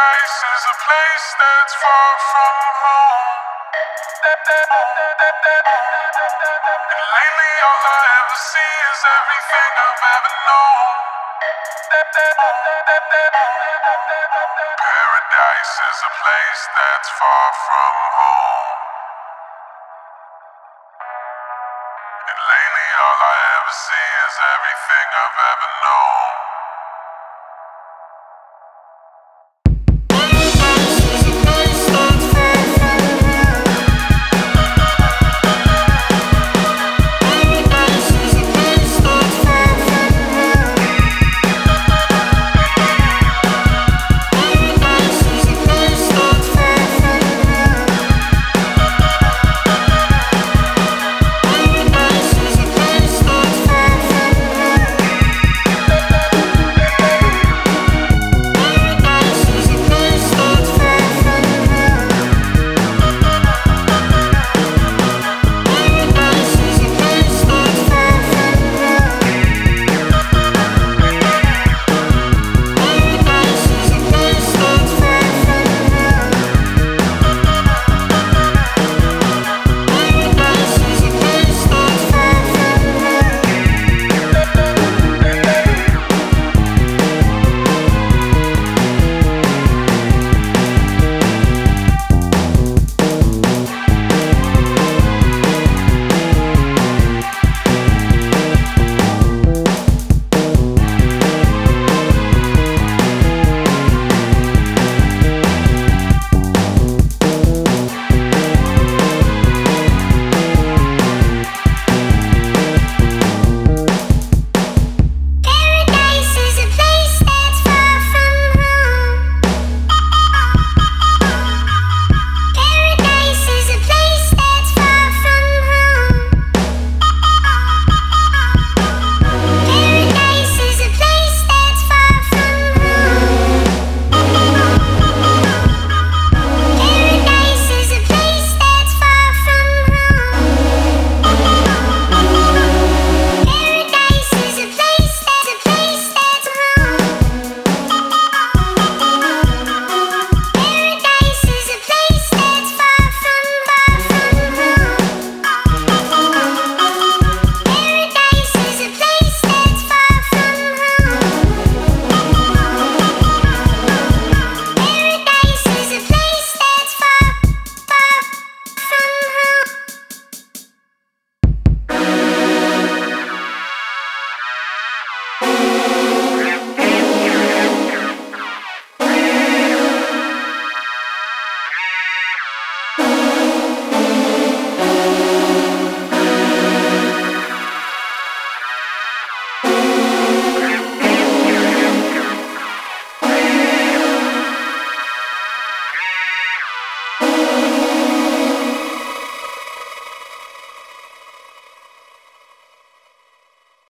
Paradise is a place that's far from home. And lately, all I ever see is everything I've ever known. Paradise is a place that's far from home. And lately, all I ever see is everything I've ever known.